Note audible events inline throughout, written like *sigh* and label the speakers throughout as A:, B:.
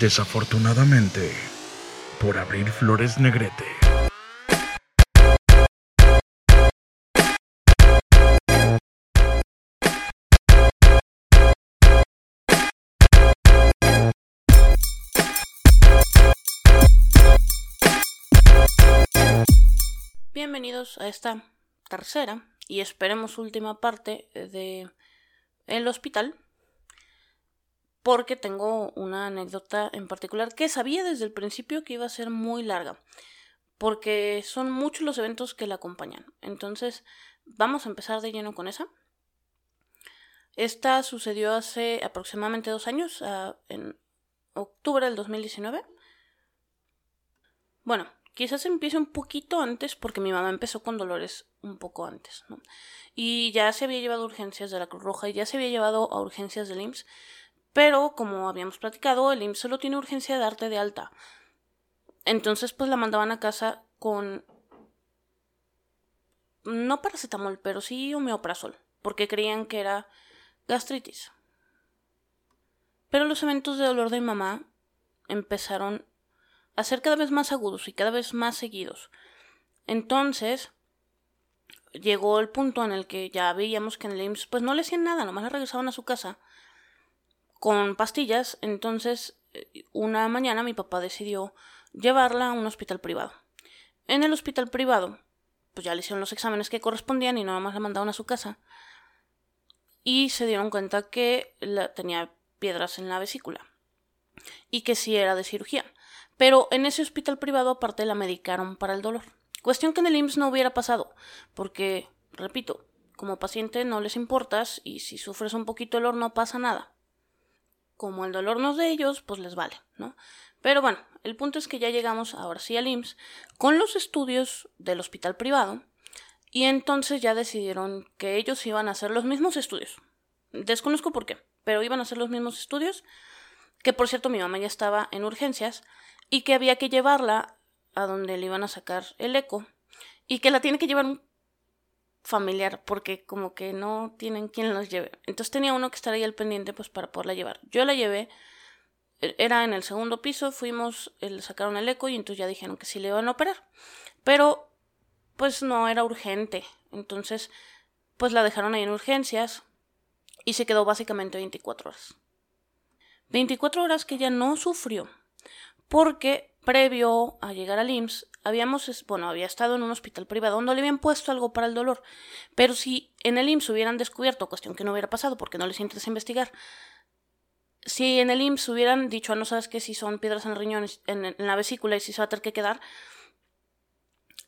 A: Desafortunadamente, por abrir Flores Negrete.
B: Bienvenidos a esta tercera y esperemos última parte de el hospital porque tengo una anécdota en particular que sabía desde el principio que iba a ser muy larga, porque son muchos los eventos que la acompañan. Entonces, vamos a empezar de lleno con esa. Esta sucedió hace aproximadamente dos años, en octubre del 2019. Bueno, quizás empiece un poquito antes porque mi mamá empezó con dolores un poco antes. Y ya se había llevado a urgencias de la Cruz Roja y ya se había llevado a urgencias del IMSS pero, como habíamos platicado, el IMSS solo tiene urgencia de darte de alta. Entonces, pues la mandaban a casa con. No paracetamol, pero sí homeoprazol, porque creían que era gastritis. Pero los eventos de dolor de mamá empezaron a ser cada vez más agudos y cada vez más seguidos. Entonces, llegó el punto en el que ya veíamos que en el IMSS pues no le hacían nada, nomás la regresaban a su casa con pastillas, entonces eh, una mañana mi papá decidió llevarla a un hospital privado. En el hospital privado, pues ya le hicieron los exámenes que correspondían y nada más la mandaron a su casa. Y se dieron cuenta que la, tenía piedras en la vesícula. Y que sí era de cirugía. Pero en ese hospital privado aparte la medicaron para el dolor. Cuestión que en el IMSS no hubiera pasado. Porque, repito, como paciente no les importas y si sufres un poquito dolor no pasa nada como el dolor no es de ellos, pues les vale, ¿no? Pero bueno, el punto es que ya llegamos ahora sí al IMSS con los estudios del hospital privado y entonces ya decidieron que ellos iban a hacer los mismos estudios. Desconozco por qué, pero iban a hacer los mismos estudios, que por cierto mi mamá ya estaba en urgencias y que había que llevarla a donde le iban a sacar el eco y que la tiene que llevar un familiar porque como que no tienen quien los lleve. Entonces tenía uno que estar ahí al pendiente pues para poderla llevar. Yo la llevé, e-, era en el segundo piso, fuimos, le sacaron el eco y entonces ya dijeron que sí le iban a operar. Pero pues no era urgente. Entonces pues la dejaron ahí en urgencias y se quedó básicamente 24 horas. 24 horas que ella no sufrió porque previo a llegar al IMSS habíamos, bueno, había estado en un hospital privado donde le habían puesto algo para el dolor, pero si en el IMSS hubieran descubierto, cuestión que no hubiera pasado porque no les interesa investigar, si en el IMSS hubieran dicho, ah, no sabes que si son piedras en el riñón, en, la vesícula y si se va a tener que quedar,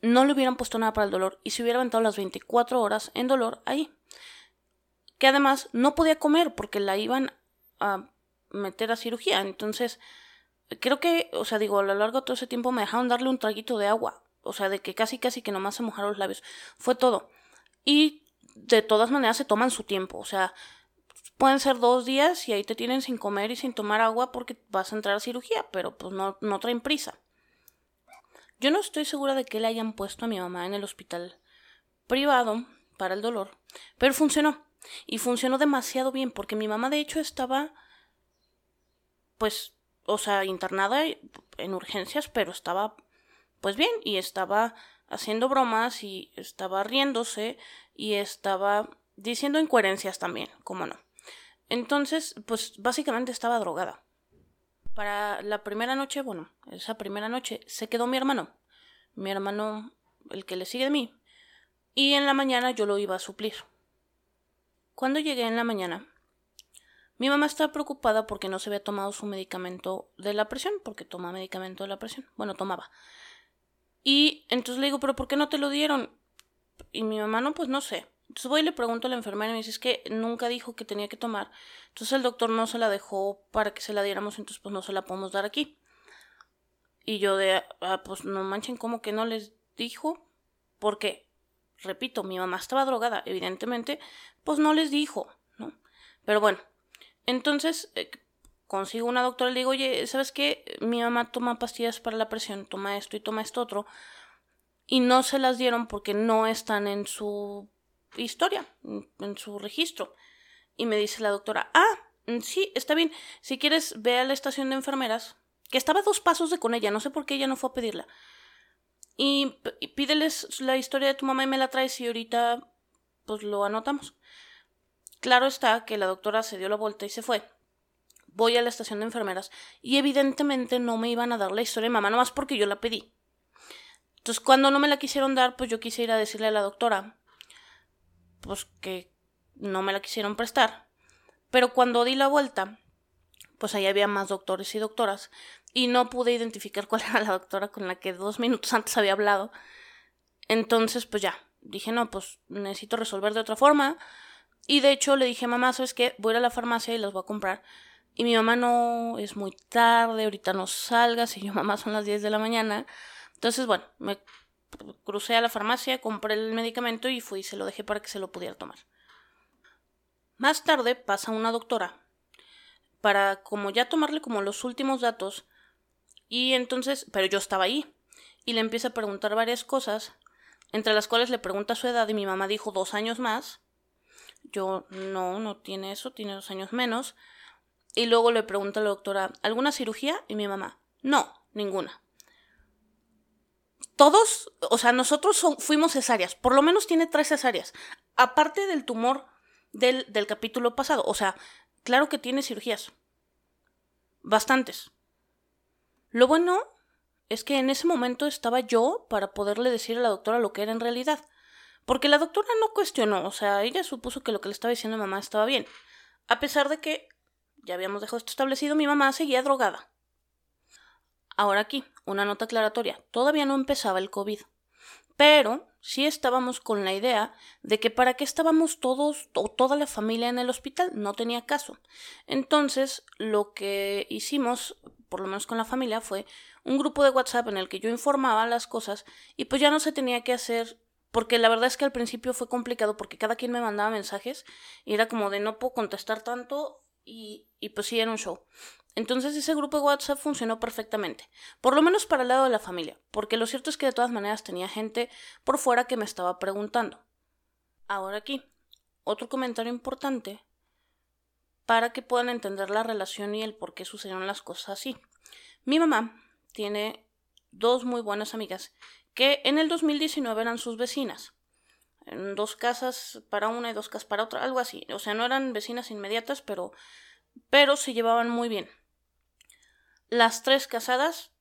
B: no le hubieran puesto nada para el dolor y se hubiera aventado las 24 horas en dolor ahí. Que además no podía comer porque la iban a meter a cirugía, entonces creo que, o sea, digo, a lo largo de todo ese tiempo me dejaron darle un traguito de agua. O sea, de que casi, casi que nomás se mojaron los labios. Fue todo. Y de todas maneras se toman su tiempo. O sea, pueden ser dos días y ahí te tienen sin comer y sin tomar agua porque vas a entrar a cirugía, pero pues no, no traen prisa. Yo no estoy segura de que le hayan puesto a mi mamá en el hospital privado para el dolor, pero funcionó. Y funcionó demasiado bien porque mi mamá de hecho estaba pues o sea, internada en urgencias, pero estaba pues bien y estaba haciendo bromas y estaba riéndose y estaba diciendo incoherencias también, como no. Entonces, pues básicamente estaba drogada. Para la primera noche, bueno, esa primera noche se quedó mi hermano, mi hermano, el que le sigue de mí, y en la mañana yo lo iba a suplir. Cuando llegué en la mañana, mi mamá estaba preocupada porque no se había tomado su medicamento de la presión, porque toma medicamento de la presión. Bueno, tomaba. Y entonces le digo, ¿pero por qué no te lo dieron? Y mi mamá, no, pues no sé. Entonces voy y le pregunto a la enfermera y me dice, es que nunca dijo que tenía que tomar. Entonces el doctor no se la dejó para que se la diéramos, entonces pues no se la podemos dar aquí. Y yo de, ah, pues no manchen, ¿cómo que no les dijo? Porque, repito, mi mamá estaba drogada, evidentemente, pues no les dijo, ¿no? Pero bueno, entonces, eh, consigo una doctora y le digo, oye, ¿sabes qué? Mi mamá toma pastillas para la presión, toma esto y toma esto otro. Y no se las dieron porque no están en su historia, en su registro. Y me dice la doctora, ah, Mm, sí, está bien. Si quieres, ve a la estación de enfermeras, que estaba a dos pasos de con ella, no sé por qué ella no fue a pedirla. Y, pídeles la historia de tu mamá y me la traes y ahorita pues lo anotamos. Claro está que la doctora se dio la vuelta y se fue. Voy a la estación de enfermeras y evidentemente no me iban a dar la historia de mamá nomás porque yo la pedí. Entonces cuando no me la quisieron dar, pues yo quise ir a decirle a la doctora pues que no me la quisieron prestar. Pero cuando di la vuelta, pues ahí había más doctores y doctoras y no pude identificar cuál era la doctora con la que dos minutos antes había hablado. Entonces, pues ya, dije, no, pues necesito resolver de otra forma. Y de hecho le dije, mamá, ¿sabes qué? Voy a ir a la farmacia y las voy a comprar. Y mi mamá no, es muy tarde, ahorita no salgas. Y yo, mamá, son las 10 de la mañana. Entonces, bueno, me crucé a la farmacia, compré el medicamento y fui y se lo dejé para que se lo pudiera tomar. Más tarde pasa una doctora para como ya tomarle como los últimos datos y entonces, pero yo estaba ahí y le empieza a preguntar varias cosas, entre las cuales le pregunta su edad y mi mamá dijo dos años más. Yo no, no tiene eso, tiene dos años menos. Y luego le pregunta a la doctora, ¿alguna cirugía? Y mi mamá, no, ninguna. Todos, o sea, nosotros fuimos cesáreas, por lo menos tiene tres cesáreas, aparte del tumor del, del capítulo pasado. O sea, claro que tiene cirugías. Bastantes. Lo bueno es que en ese momento estaba yo para poderle decir a la doctora lo que era en realidad. Porque la doctora no cuestionó, o sea, ella supuso que lo que le estaba diciendo a mamá estaba bien. A pesar de que, ya habíamos dejado esto establecido, mi mamá seguía drogada. Ahora aquí, una nota aclaratoria. Todavía no empezaba el COVID. Pero sí estábamos con la idea de que para qué estábamos todos o toda la familia en el hospital, no tenía caso. Entonces, lo que hicimos, por lo menos con la familia, fue un grupo de WhatsApp en el que yo informaba las cosas y pues ya no se tenía que hacer porque la verdad es que al principio fue complicado porque cada quien me mandaba mensajes y era como de no puedo contestar tanto y, pues sí era un show. Entonces ese grupo de WhatsApp funcionó perfectamente, por lo menos para el lado de la familia, porque lo cierto es que de todas maneras tenía gente por fuera que me estaba preguntando. Ahora aquí, otro comentario importante para que puedan entender la relación y el por qué sucedieron las cosas así. Mi mamá tiene dos muy buenas amigas que en el 2019 eran sus vecinas. En dos casas para una y dos casas para otra, algo así. O sea, no eran vecinas inmediatas, pero, pero se llevaban muy bien las tres casadas,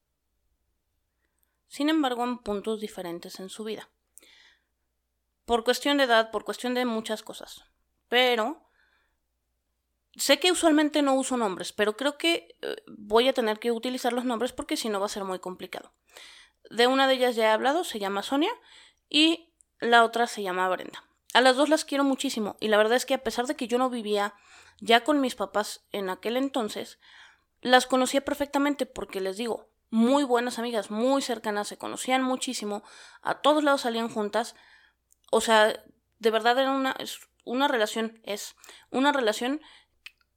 B: sin embargo, en puntos diferentes en su vida. Por cuestión de edad, por cuestión de muchas cosas. Pero sé que usualmente no uso nombres, pero creo que eh, voy a tener que utilizar los nombres porque si no va a ser muy complicado. De una de ellas ya he hablado, se llama Sonia, y la otra se llama Brenda. A las dos las quiero muchísimo y la verdad es que a pesar de que yo no vivía ya con mis papás en aquel entonces, las conocía perfectamente porque les digo, muy buenas amigas, muy cercanas, se conocían muchísimo, a todos lados salían juntas. O sea, de verdad era una, una relación, es una relación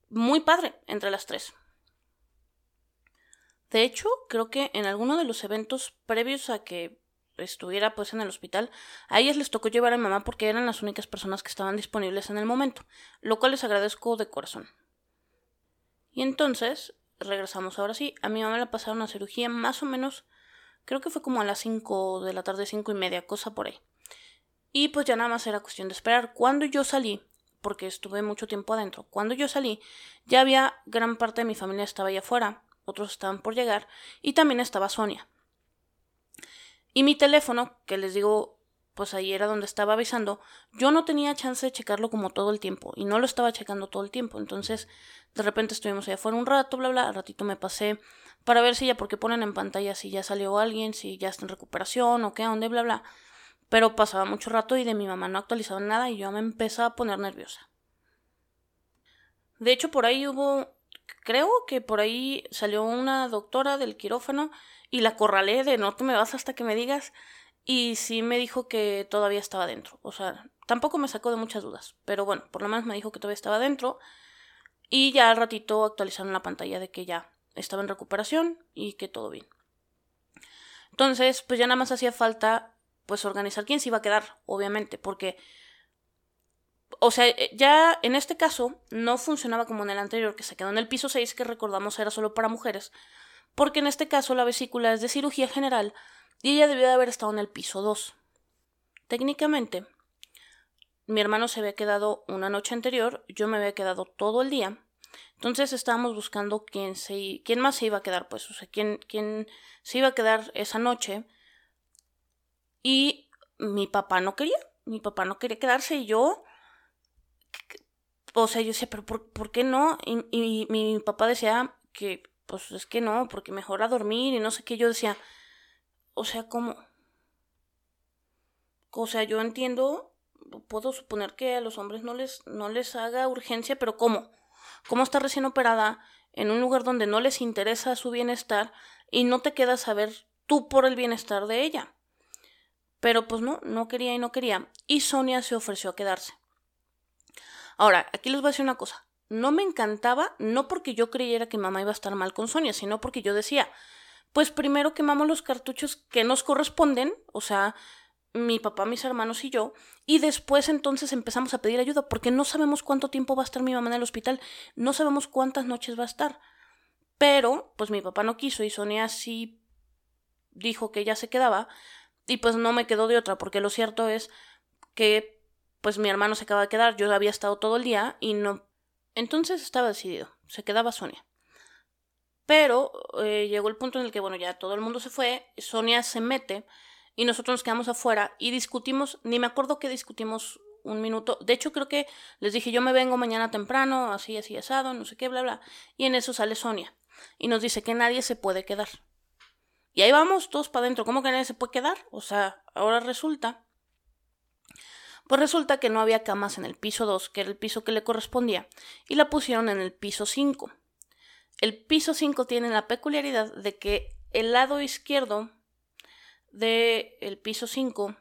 B: muy padre entre las tres. De hecho, creo que en alguno de los eventos previos a que estuviera pues en el hospital, a ellas les tocó llevar a mi mamá porque eran las únicas personas que estaban disponibles en el momento, lo cual les agradezco de corazón. Y entonces, regresamos ahora sí. A mi mamá le pasaron a cirugía más o menos, creo que fue como a las 5 de la tarde, 5 y media, cosa por ahí. Y pues ya nada más era cuestión de esperar. Cuando yo salí, porque estuve mucho tiempo adentro, cuando yo salí, ya había gran parte de mi familia estaba allá afuera, otros estaban por llegar, y también estaba Sonia. Y mi teléfono, que les digo pues ahí era donde estaba avisando, yo no tenía chance de checarlo como todo el tiempo y no lo estaba checando todo el tiempo. Entonces, de repente estuvimos allá afuera un rato, bla, bla, al ratito me pasé para ver si ya, porque ponen en pantalla si ya salió alguien, si ya está en recuperación o qué, dónde, bla, bla. Pero pasaba mucho rato y de mi mamá no actualizaba nada y yo me empezaba a poner nerviosa. De hecho, por ahí hubo, creo que por ahí salió una doctora del quirófano y la corralé de no te me vas hasta que me digas y sí me dijo que todavía estaba dentro. O sea, tampoco me sacó de muchas dudas. Pero bueno, por lo menos me dijo que todavía estaba dentro. Y ya al ratito actualizaron la pantalla de que ya estaba en recuperación y que todo bien. Entonces, pues ya nada más hacía falta pues organizar quién se iba a quedar, obviamente, porque o sea, eh, ya en este caso no funcionaba como en el anterior, que se quedó en el piso 6, que recordamos era solo para mujeres, porque en este caso la vesícula es de cirugía general y ella debió de haber estado en el piso 2. Técnicamente, mi hermano se había quedado una noche anterior, yo me había quedado todo el día. Entonces estábamos buscando quién, se, quién más se iba a quedar, pues, o sea, quién, quién se iba a quedar esa noche. Y mi papá no quería, mi papá no quería quedarse y yo, o sea, yo decía, pero ¿por, qué no? Y, mi papá decía que, pues es que no, porque mejor a dormir y no sé qué. Yo decía, o sea, ¿cómo? O sea, yo entiendo puedo suponer que a los hombres no les, no les haga urgencia, pero ¿cómo? ¿Cómo está recién operada en un lugar donde no les interesa su bienestar y no te quedas a ver tú por el bienestar de ella? Pero pues no, no quería y no quería. Y Sonia se ofreció a quedarse. Ahora, aquí les voy a decir una cosa. No me encantaba, no porque yo creyera que mamá iba a estar mal con Sonia, sino porque yo decía, pues primero quemamos los cartuchos que nos corresponden, o sea, mi papá, mis hermanos y yo, y después entonces empezamos a pedir ayuda porque no sabemos cuánto tiempo va a estar mi mamá en el hospital, no sabemos cuántas noches va a estar. Pero, pues mi papá no quiso y Sonia sí dijo que ella se quedaba y pues no me quedó de otra porque lo cierto es que pues mi hermano se acaba de quedar, yo había estado todo el día y no... Entonces estaba decidido, se quedaba Sonia. Pero eh, llegó el punto en el que, bueno, ya todo el mundo se fue, Sonia se mete y nosotros nos quedamos afuera y discutimos, ni me acuerdo que discutimos un minuto. De hecho, creo que les dije, yo me vengo mañana temprano, así, así, asado, no sé qué, bla, bla. Y en eso sale Sonia y nos dice que nadie se puede quedar. Y ahí vamos todos para adentro. ¿Cómo que nadie se puede quedar? O sea, ahora resulta. Pues resulta que no había camas en el piso 2, que era el piso que le correspondía, y la pusieron en el piso 5. El piso 5 tiene la peculiaridad de que el lado izquierdo del el piso 5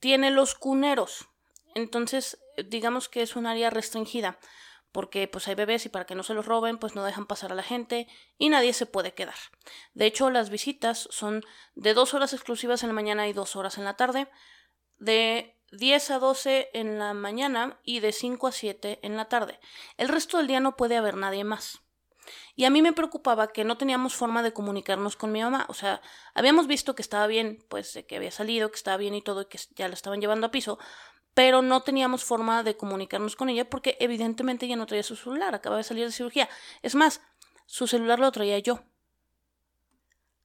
B: tiene los cuneros. Entonces, digamos que es un área restringida, porque pues hay bebés y para que no se los roben, pues no dejan pasar a la gente y nadie se puede quedar. De hecho, las visitas son de dos horas exclusivas en la mañana y dos horas en la tarde, de 10 a 12 en la mañana y de 5 a 7 en la tarde. El resto del día no puede haber nadie más. Y a mí me preocupaba que no teníamos forma de comunicarnos con mi mamá. O sea, habíamos visto que estaba bien, pues que había salido, que estaba bien y todo, y que ya la estaban llevando a piso, pero no teníamos forma de comunicarnos con ella porque evidentemente ella no traía su celular, acaba de salir de cirugía. Es más, su celular lo traía yo.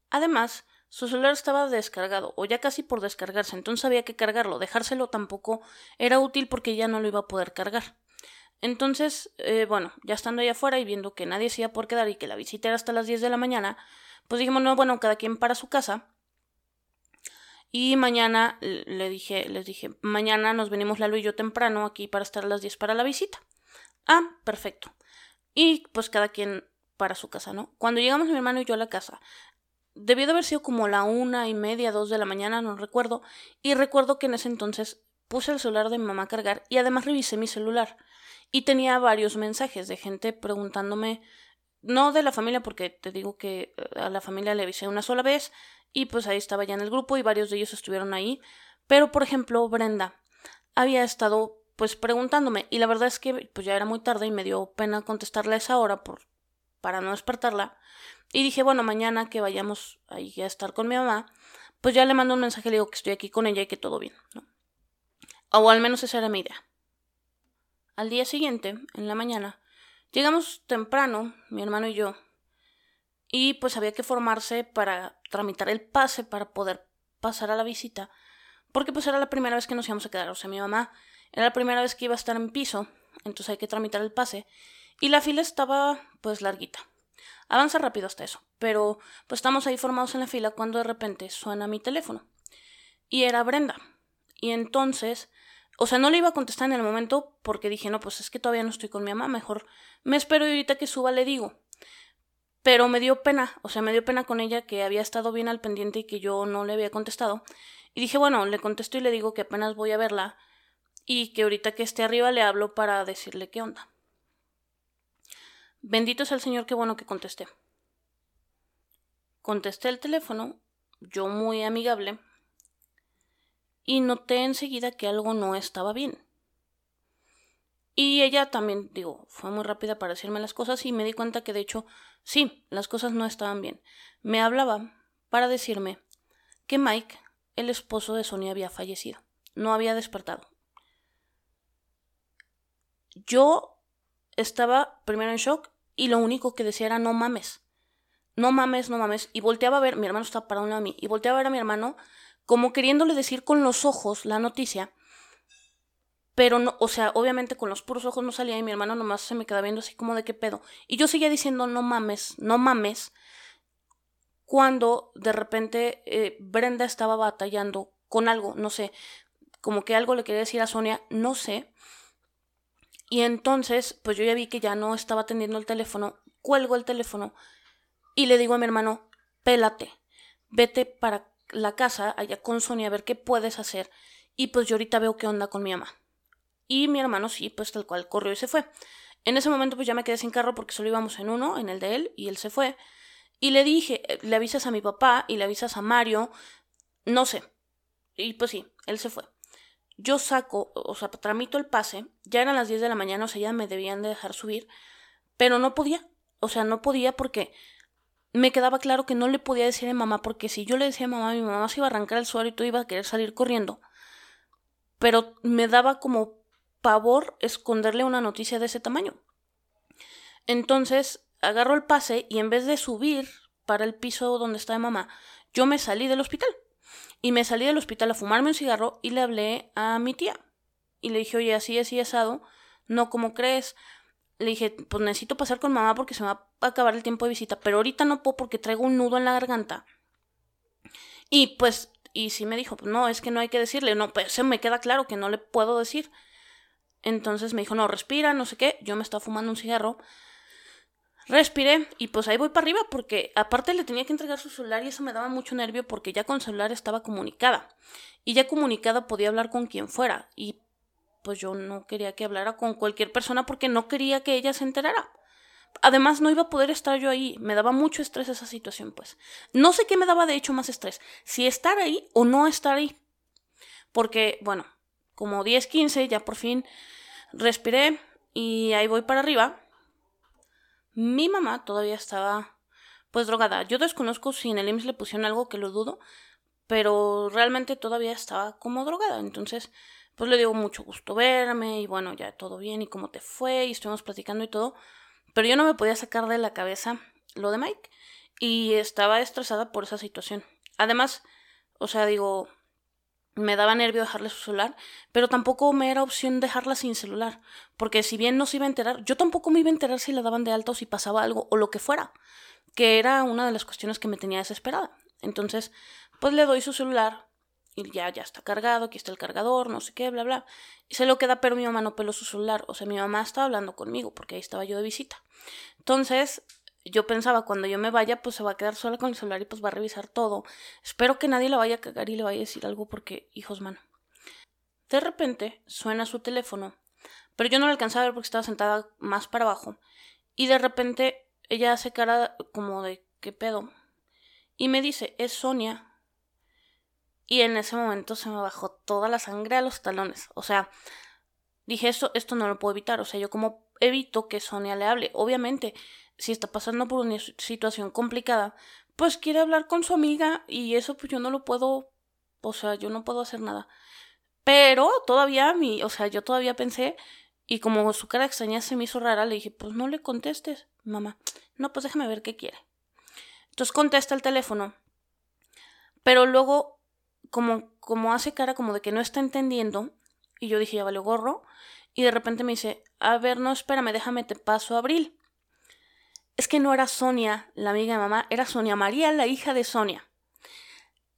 B: Además, su celular estaba descargado, o ya casi por descargarse, entonces había que cargarlo. Dejárselo tampoco era útil porque ya no lo iba a poder cargar. Entonces, eh, bueno, ya estando ahí afuera y viendo que nadie se iba por quedar y que la visita era hasta las 10 de la mañana, pues dijimos, no, bueno, cada quien para su casa. Y mañana le dije, les dije, mañana nos venimos Lalo y yo temprano aquí para estar a las 10 para la visita. Ah, perfecto. Y pues cada quien para su casa, ¿no? Cuando llegamos mi hermano y yo a la casa, debió de haber sido como la una y media, dos de la mañana, no recuerdo. Y recuerdo que en ese entonces puse el celular de mi mamá a cargar y además revisé mi celular. Y tenía varios mensajes de gente preguntándome, no de la familia, porque te digo que eh, a la familia le avisé una sola vez y pues ahí estaba ya en el grupo y varios de ellos estuvieron ahí. Pero, por ejemplo, Brenda había estado pues preguntándome y la verdad es que pues ya era muy tarde y me dio pena contestarle a esa hora por, para no despertarla. Y dije, bueno, mañana que vayamos ahí a estar con mi mamá, pues ya le mando un mensaje, le digo que estoy aquí con ella y que todo bien. O al menos esa era mi idea. Al día siguiente, en la mañana, llegamos temprano, mi hermano y yo, y pues había que formarse para tramitar el pase para poder pasar a la visita, porque pues era la primera vez que nos íbamos a quedar, o sea, mi mamá era la primera vez que iba a estar en piso, entonces hay que tramitar el pase, y la fila estaba pues larguita. Avanza rápido hasta eso, pero pues estamos ahí formados en la fila cuando de repente suena mi teléfono. Y era Brenda. Y entonces o sea, no le iba a contestar en el momento porque dije, no, pues es que todavía no estoy con mi mamá, mejor me espero y ahorita que suba le digo. Pero me dio pena, o sea, me dio pena con ella que había estado bien al pendiente y que yo no le había contestado. Y dije, bueno, le contesto y le digo que apenas voy a verla y que ahorita que esté arriba le hablo para decirle qué onda. Bendito es el Señor, qué bueno que contesté. Contesté el teléfono, yo muy amigable, y noté enseguida que algo no estaba bien. Y ella también, digo, fue muy rápida para decirme las cosas y me di cuenta que de hecho, sí, las cosas no estaban bien. Me hablaba para decirme que Mike, el esposo de Sonia, había fallecido. No había despertado. Yo estaba primero en shock y lo único que decía era no mames. No mames, no mames. Y volteaba a ver, mi hermano estaba parado a mí, y volteaba a ver a mi hermano como queriéndole decir con los ojos la noticia pero no, o sea, obviamente con los puros ojos no salía y mi hermano nomás se me quedaba viendo así como de qué pedo. Y yo seguía diciendo, no mames, no mames. Cuando de repente eh, Brenda estaba batallando con algo, no sé, como que algo le quería decir a Sonia, no sé. Y entonces, pues yo ya vi que ya no estaba atendiendo el teléfono, cuelgo el teléfono y le digo a mi hermano, pélate, vete para la casa allá con Sonia a ver qué puedes hacer. Y pues yo ahorita veo qué onda con mi mamá. Y mi hermano sí, pues tal cual corrió y se fue. En ese momento pues ya me quedé sin carro porque solo íbamos en uno, en el de él, y él se fue. Y le dije, eh, le avisas a mi papá y le avisas a Mario, no sé. Y pues sí, él se fue. Yo saco, o sea, tramito el pase, ya eran las 10 de la mañana, o sea, ya me debían de dejar subir, pero no podía, o sea, no podía porque me quedaba claro que no le podía decir a mamá, porque si yo le decía a mamá, mi mamá se iba a arrancar el suelo y tú iba a querer salir corriendo. Pero me daba como pavor esconderle una noticia de ese tamaño. Entonces agarro el pase y en vez de subir para el piso donde está mamá, yo me salí del hospital. Y me salí del hospital a fumarme un cigarro y le hablé a mi tía. Y le dije, oye, así y asado, no como crees. Le dije, pues necesito pasar con mamá porque se me va a acabar el tiempo de visita, pero ahorita no puedo porque traigo un nudo en la garganta. Y pues, y sí me dijo, pues no, es que no hay que decirle, no, pues se me queda claro que no le puedo decir. Entonces me dijo, no, respira, no sé qué. Yo me estaba fumando un cigarro. Respiré y pues ahí voy para arriba porque aparte le tenía que entregar su celular y eso me daba mucho nervio porque ya con el celular estaba comunicada. Y ya comunicada podía hablar con quien fuera. Y pues yo no quería que hablara con cualquier persona porque no quería que ella se enterara. Además, no iba a poder estar yo ahí. Me daba mucho estrés esa situación, pues. No sé qué me daba de hecho más estrés. Si estar ahí o no estar ahí. Porque, bueno, como 10, 15, ya por fin respiré y ahí voy para arriba. Mi mamá todavía estaba pues drogada. Yo desconozco si en el IMSS le pusieron algo que lo dudo, pero realmente todavía estaba como drogada. Entonces, pues le digo mucho gusto verme y bueno, ya todo bien y cómo te fue y estuvimos platicando y todo. Pero yo no me podía sacar de la cabeza lo de Mike y estaba estresada por esa situación. Además, o sea, digo, me daba nervio dejarle su celular, pero tampoco me era opción dejarla sin celular, porque si bien no se iba a enterar, yo tampoco me iba a enterar si la daban de alta o si pasaba algo o lo que fuera, que era una de las cuestiones que me tenía desesperada. Entonces, pues le doy su celular y ya, ya está cargado, aquí está el cargador, no sé qué, bla, bla. Y se lo queda, pero mi mamá no peló su celular, o sea, mi mamá estaba hablando conmigo porque ahí estaba yo de visita. Entonces, yo pensaba, cuando yo me vaya, pues se va a quedar sola con el celular y pues va a revisar todo. Espero que nadie la vaya a cagar y le vaya a decir algo porque, hijos, mano. De repente suena su teléfono, pero yo no la alcanzaba a ver porque estaba sentada más para abajo. Y de repente ella hace cara como de, ¿qué pedo? Y me dice, es Sonia. Y en ese momento se me bajó toda la sangre a los talones. O sea, dije, esto, esto no lo puedo evitar. O sea, yo como evito que Sonia le hable. Obviamente, si está pasando por una situación complicada, pues quiere hablar con su amiga y eso pues yo no lo puedo, o sea, yo no puedo hacer nada. Pero todavía mi, o sea, yo todavía pensé y como su cara extraña se me hizo rara, le dije, pues no le contestes, mamá. No, pues déjame ver qué quiere. Entonces contesta el teléfono. Pero luego, como, como hace cara como de que no está entendiendo, y yo dije, ya vale gorro, y de repente me dice, a ver, no, espérame, déjame te paso a Abril es que no era Sonia, la amiga de mamá, era Sonia María, la hija de Sonia.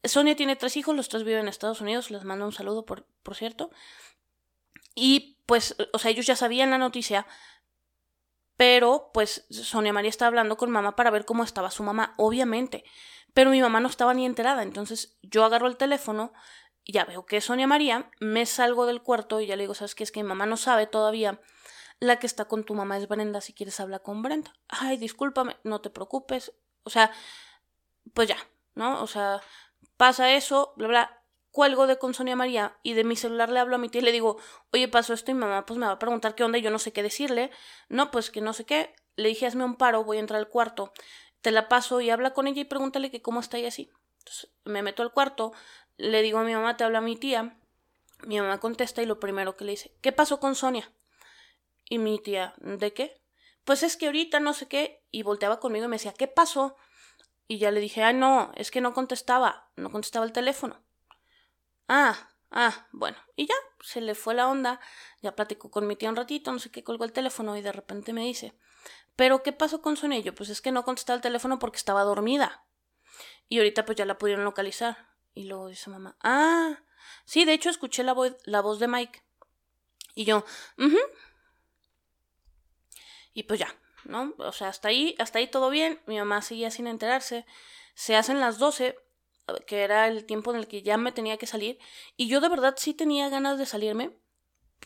B: Sonia tiene tres hijos, los tres viven en Estados Unidos, les mando un saludo, por, por cierto. Y pues, o sea, ellos ya sabían la noticia, pero pues Sonia María estaba hablando con mamá para ver cómo estaba su mamá, obviamente. Pero mi mamá no estaba ni enterada, entonces yo agarro el teléfono, ya veo que es Sonia María, me salgo del cuarto y ya le digo, ¿sabes qué? Es que mi mamá no sabe todavía la que está con tu mamá es Brenda, si quieres hablar con Brenda. Ay, discúlpame, no te preocupes. O sea, pues ya, ¿no? O sea, pasa eso, bla, bla. cuelgo de con Sonia María y de mi celular le hablo a mi tía y le digo, oye, pasó esto y mamá pues me va a preguntar qué onda yo no sé qué decirle. No, pues que no sé qué. Le dije, hazme un paro, voy a entrar al cuarto. Te la paso y habla con ella y pregúntale que cómo está y así. Entonces me meto al cuarto, le digo a mi mamá, te habla mi tía. Mi mamá contesta y lo primero que le dice, ¿qué pasó con Sonia? Y mi tía, ¿de qué? Pues es que ahorita no sé qué. Y volteaba conmigo y me decía, ¿qué pasó? Y ya le dije, ah, no, es que no contestaba, no contestaba el teléfono. Ah, ah, bueno. Y ya, se le fue la onda, ya platicó con mi tía un ratito, no sé qué, colgó el teléfono y de repente me dice, ¿pero qué pasó con Sonia? yo, pues es que no contestaba el teléfono porque estaba dormida. Y ahorita pues ya la pudieron localizar. Y luego dice mamá, ah, sí, de hecho escuché la, voz, la voz de Mike. Y yo, mhm. Y pues ya, ¿no? O sea, hasta ahí, hasta ahí todo bien. Mi mamá seguía sin enterarse. Se hacen las 12, que era el tiempo en el que ya me tenía que salir. Y yo de verdad sí tenía ganas de salirme,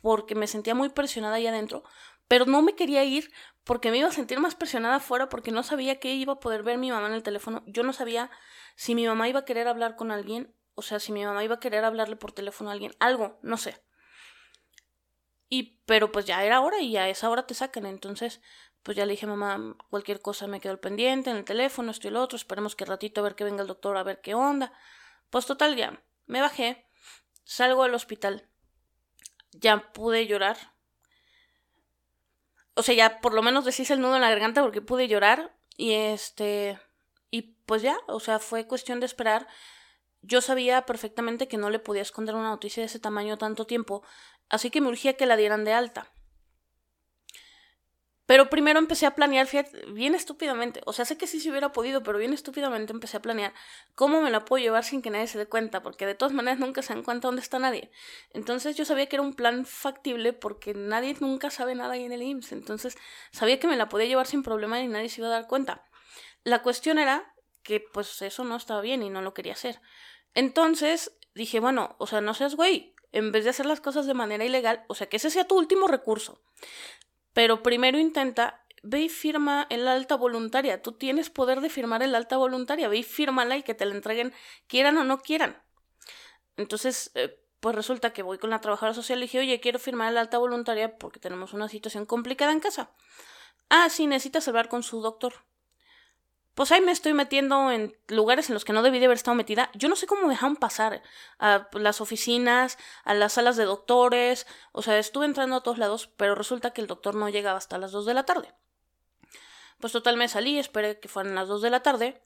B: porque me sentía muy presionada ahí adentro. Pero no me quería ir porque me iba a sentir más presionada afuera porque no sabía que iba a poder ver mi mamá en el teléfono. Yo no sabía si mi mamá iba a querer hablar con alguien, o sea, si mi mamá iba a querer hablarle por teléfono a alguien, algo, no sé. Y pero pues ya era hora y a esa hora te sacan, entonces pues ya le dije, mamá, cualquier cosa me quedo al pendiente en el teléfono, esto y lo otro, esperemos que ratito a ver que venga el doctor a ver qué onda. Pues total, ya, me bajé, salgo al hospital, ya pude llorar. O sea, ya por lo menos decís el nudo en la garganta porque pude llorar y este... Y pues ya, o sea, fue cuestión de esperar. Yo sabía perfectamente que no le podía esconder una noticia de ese tamaño tanto tiempo, así que me urgía que la dieran de alta. Pero primero empecé a planear, bien estúpidamente. O sea, sé que sí se hubiera podido, pero bien estúpidamente empecé a planear cómo me la puedo llevar sin que nadie se dé cuenta, porque de todas maneras nunca se dan cuenta dónde está nadie. Entonces yo sabía que era un plan factible porque nadie nunca sabe nada ahí en el IMSS. Entonces sabía que me la podía llevar sin problema y nadie se iba a dar cuenta. La cuestión era que pues eso no estaba bien y no lo quería hacer. Entonces dije, bueno, o sea, no seas güey. En vez de hacer las cosas de manera ilegal, o sea, que ese sea tu último recurso. Pero primero intenta, ve y firma el alta voluntaria. Tú tienes poder de firmar el alta voluntaria. Ve y fírmala y que te la entreguen, quieran o no quieran. Entonces, eh, pues resulta que voy con la trabajadora social y dije, oye, quiero firmar el alta voluntaria porque tenemos una situación complicada en casa. Ah, sí, necesitas hablar con su doctor pues ahí me estoy metiendo en lugares en los que no debí de haber estado metida. Yo no sé cómo me dejaron pasar a las oficinas, a las salas de doctores, o sea, estuve entrando a todos lados, pero resulta que el doctor no llegaba hasta las 2 de la tarde. Pues total me salí, esperé que fueran las 2 de la tarde,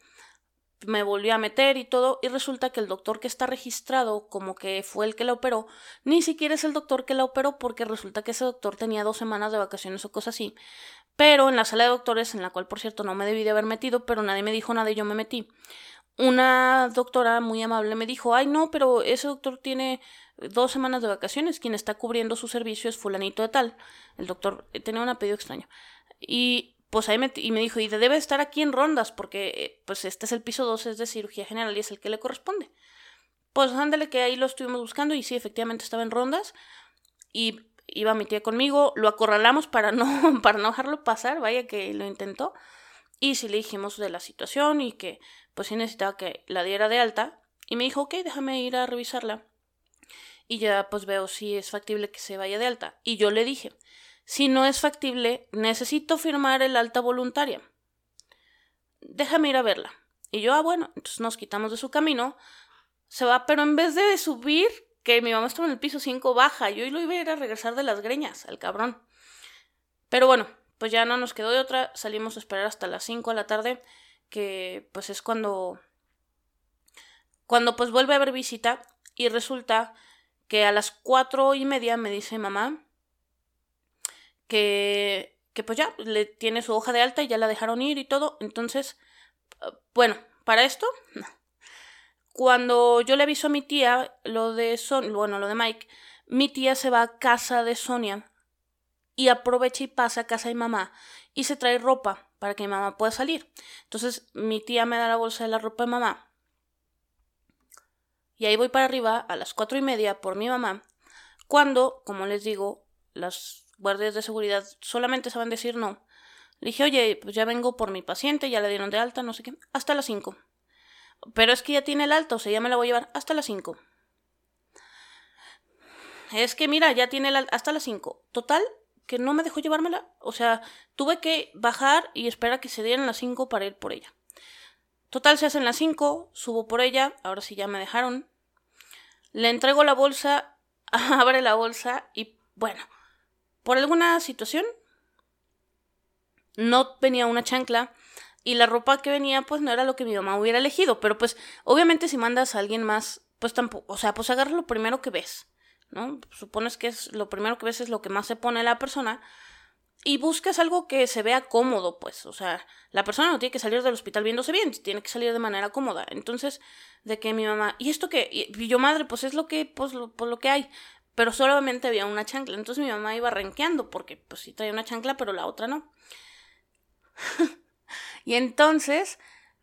B: me volví a meter y todo, y resulta que el doctor que está registrado como que fue el que la operó, ni siquiera es el doctor que la operó porque resulta que ese doctor tenía dos semanas de vacaciones o cosas así, pero en la sala de doctores, en la cual por cierto no me debí de haber metido, pero nadie me dijo nada y yo me metí. Una doctora muy amable me dijo, ay no, pero ese doctor tiene dos semanas de vacaciones, quien está cubriendo su servicio es fulanito de tal. El doctor eh, tenía un apellido extraño. Y pues ahí me, y me dijo, y debe estar aquí en rondas, porque eh, pues este es el piso 2, es de cirugía general y es el que le corresponde. Pues ándale que ahí lo estuvimos buscando y sí, efectivamente estaba en rondas. Y iba mi tía conmigo, lo acorralamos para no, *laughs* para no dejarlo pasar, vaya que lo intentó. Y sí le dijimos de la situación y que pues sí necesitaba que la diera de alta. Y me dijo, ok, déjame ir a revisarla. Y ya pues veo si es factible que se vaya de alta. Y yo le dije, si no es factible, necesito firmar el alta voluntaria. Déjame ir a verla. Y yo, ah, bueno, entonces nos quitamos de su camino. Se va, pero en vez de subir, que mi mamá estaba en el piso 5 baja. Yo lo iba a ir a regresar de las greñas, al cabrón. Pero bueno, pues ya no nos quedó de otra. Salimos a esperar hasta las 5 de la tarde, que pues es cuando. Cuando pues vuelve a haber visita. Y resulta que a las cuatro y media me dice mamá que, que pues ya le tiene su hoja de alta y ya la dejaron ir y todo. Entonces, bueno, para esto, cuando yo le aviso a mi tía lo de Son, bueno, lo de Mike, mi tía se va a casa de Sonia y aprovecha y pasa a casa de mamá y se trae ropa para que mi mamá pueda salir. Entonces mi tía me da la bolsa de la ropa de mamá. Y ahí voy para arriba a las cuatro y media por mi mamá, cuando, como les digo, las guardias de seguridad solamente saben decir no. Le dije, oye, pues ya vengo por mi paciente, ya le dieron de alta, no sé qué, hasta las cinco. Pero es que ya tiene el alto, o sea, ya me la voy a llevar hasta las 5. es que mira, ya tiene hasta las 5. Total, que no me dejó llevármela. O sea, tuve que bajar y esperar a que se dieran las 5 para ir por ella. Total, se hacen las 5, subo por ella, ahora sí ya me dejaron. Le entrego la bolsa, *laughs* abre la bolsa y bueno, por alguna situación no venía una chancla y la ropa que venía pues no era lo que mi mamá hubiera elegido, pero pues obviamente si mandas a alguien más, pues tampoco, o sea, pues agarra lo primero que ves. ¿no? Supones que es lo primero que ves es lo que más se pone la persona y buscas algo que se vea cómodo, pues, o sea, la persona no tiene que salir del hospital viéndose bien, tiene que salir de manera cómoda. Entonces, de que mi mamá, ¿y esto qué? Y yo, madre, pues es lo que, pues, lo, pues, lo que hay. Pero solamente había una chancla. Entonces mi mamá iba renqueando, porque pues sí traía una chancla, pero la otra no. *laughs* y entonces,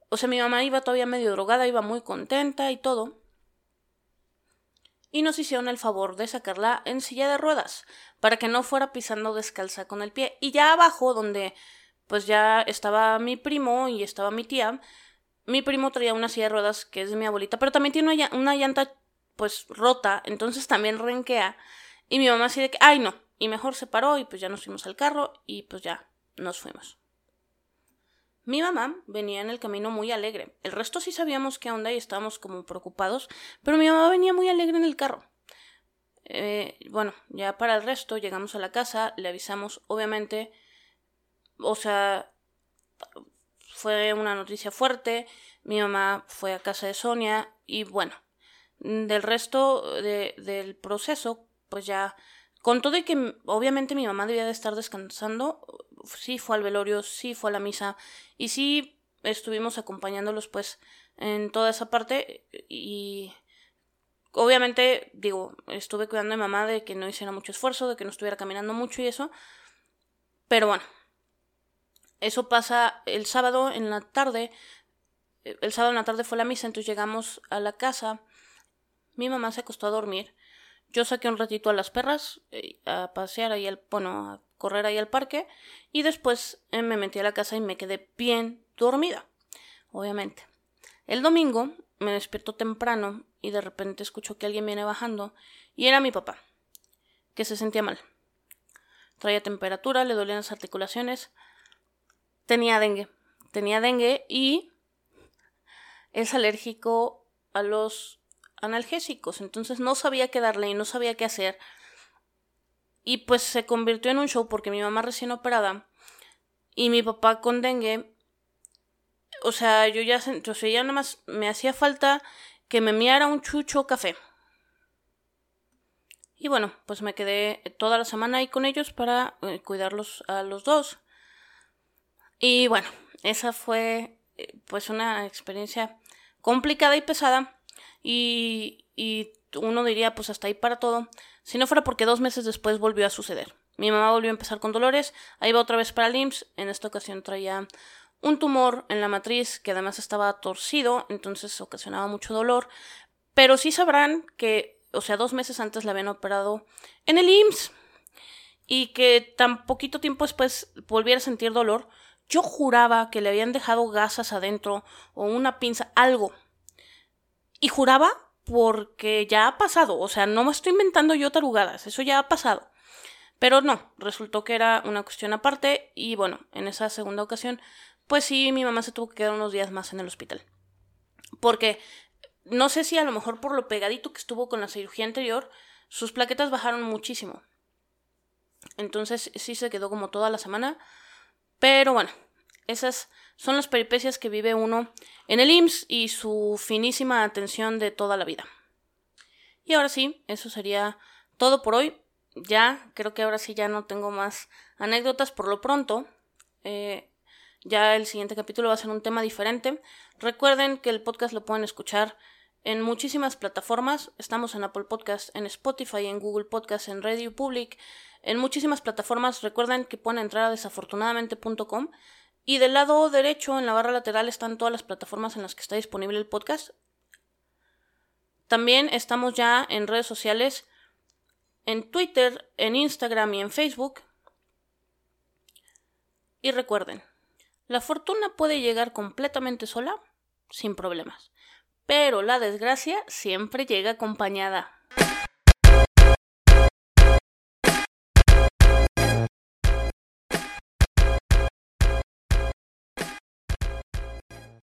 B: o sea, mi mamá iba todavía medio drogada, iba muy contenta y todo y nos hicieron el favor de sacarla en silla de ruedas para que no fuera pisando descalza con el pie. Y ya abajo, donde pues ya estaba mi primo y estaba mi tía, mi primo traía una silla de ruedas que es de mi abuelita, pero también tiene una, llanta pues rota, entonces también renquea. Y mi mamá así de que, ay no, y mejor se paró y pues ya nos fuimos al carro y pues ya nos fuimos. Mi mamá venía en el camino muy alegre. El resto sí sabíamos qué onda y estábamos como preocupados, pero mi mamá venía muy alegre en el carro. Eh, bueno, ya para el resto llegamos a la casa, le avisamos, obviamente, o sea, fue una noticia fuerte, mi mamá fue a casa de Sonia y bueno, del resto del proceso, pues ya, con todo y que obviamente mi mamá debía de estar descansando, sí fue al velorio, sí fue a la misa y sí estuvimos acompañándolos pues en toda esa parte y obviamente digo, estuve cuidando a mi mamá de que no hiciera mucho esfuerzo, de que no estuviera caminando mucho y eso, pero bueno, eso pasa el sábado en la tarde, el sábado en la tarde fue la misa, entonces llegamos a la casa, mi mamá se acostó a dormir, yo saqué un ratito a las perras eh, a pasear ahí al, bueno, a correr ahí al parque y después eh, me metí a la casa y me quedé bien dormida, obviamente. El domingo me despierto temprano y de repente escucho que alguien viene bajando y era mi papá, que se sentía mal. Traía temperatura, le dolían las articulaciones, tenía dengue, tenía dengue y es alérgico a los analgésicos, entonces no sabía qué darle y no sabía qué hacer y pues se convirtió en un show porque mi mamá recién operada y mi papá con dengue. O sea, yo ya, yo ya nada más me hacía falta que me miara un chucho café. Y bueno, pues me quedé toda la semana ahí con ellos para eh, cuidarlos a los dos. Y bueno, esa fue eh, pues una experiencia complicada y pesada. Y, y uno diría, pues hasta ahí para todo, si no fuera porque dos meses después volvió a suceder. Mi mamá volvió a empezar con dolores, ahí va otra vez para el IMSS, en esta ocasión traía un tumor en la matriz que además estaba torcido, entonces ocasionaba mucho dolor, pero sí sabrán que, o sea, dos meses antes la habían operado en el IMSS y que tan poquito tiempo después volviera a sentir dolor, yo juraba que le habían dejado gasas adentro o una pinza, algo. Y juraba porque ya ha pasado, o sea, no me estoy inventando yo tarugadas, eso ya ha pasado. Pero no, resultó que era una cuestión aparte y bueno, en esa segunda ocasión, pues sí, mi mamá se tuvo que quedar unos días más en el hospital. Porque no sé si a lo mejor por lo pegadito que estuvo con la cirugía anterior, sus plaquetas bajaron muchísimo. Entonces sí se quedó como toda la semana. Pero bueno, esas son las peripecias que vive uno en el IMSS y su finísima atención de toda la vida. Y ahora sí, eso sería todo por hoy. Ya, creo que ahora sí ya no tengo más anécdotas por lo pronto. Eh, ya el siguiente capítulo va a ser un tema diferente. Recuerden que el podcast lo pueden escuchar en muchísimas plataformas. Estamos en Apple Podcast, en Spotify, en Google Podcast, en Radio Public, en muchísimas plataformas. Recuerden que pueden entrar a desafortunadamente.com y del lado derecho, en la barra lateral, están todas las plataformas en las que está disponible el podcast. También estamos ya en redes sociales, en Twitter, en Instagram y en Facebook. Y recuerden, la fortuna puede llegar completamente sola, sin problemas, pero la desgracia siempre llega acompañada.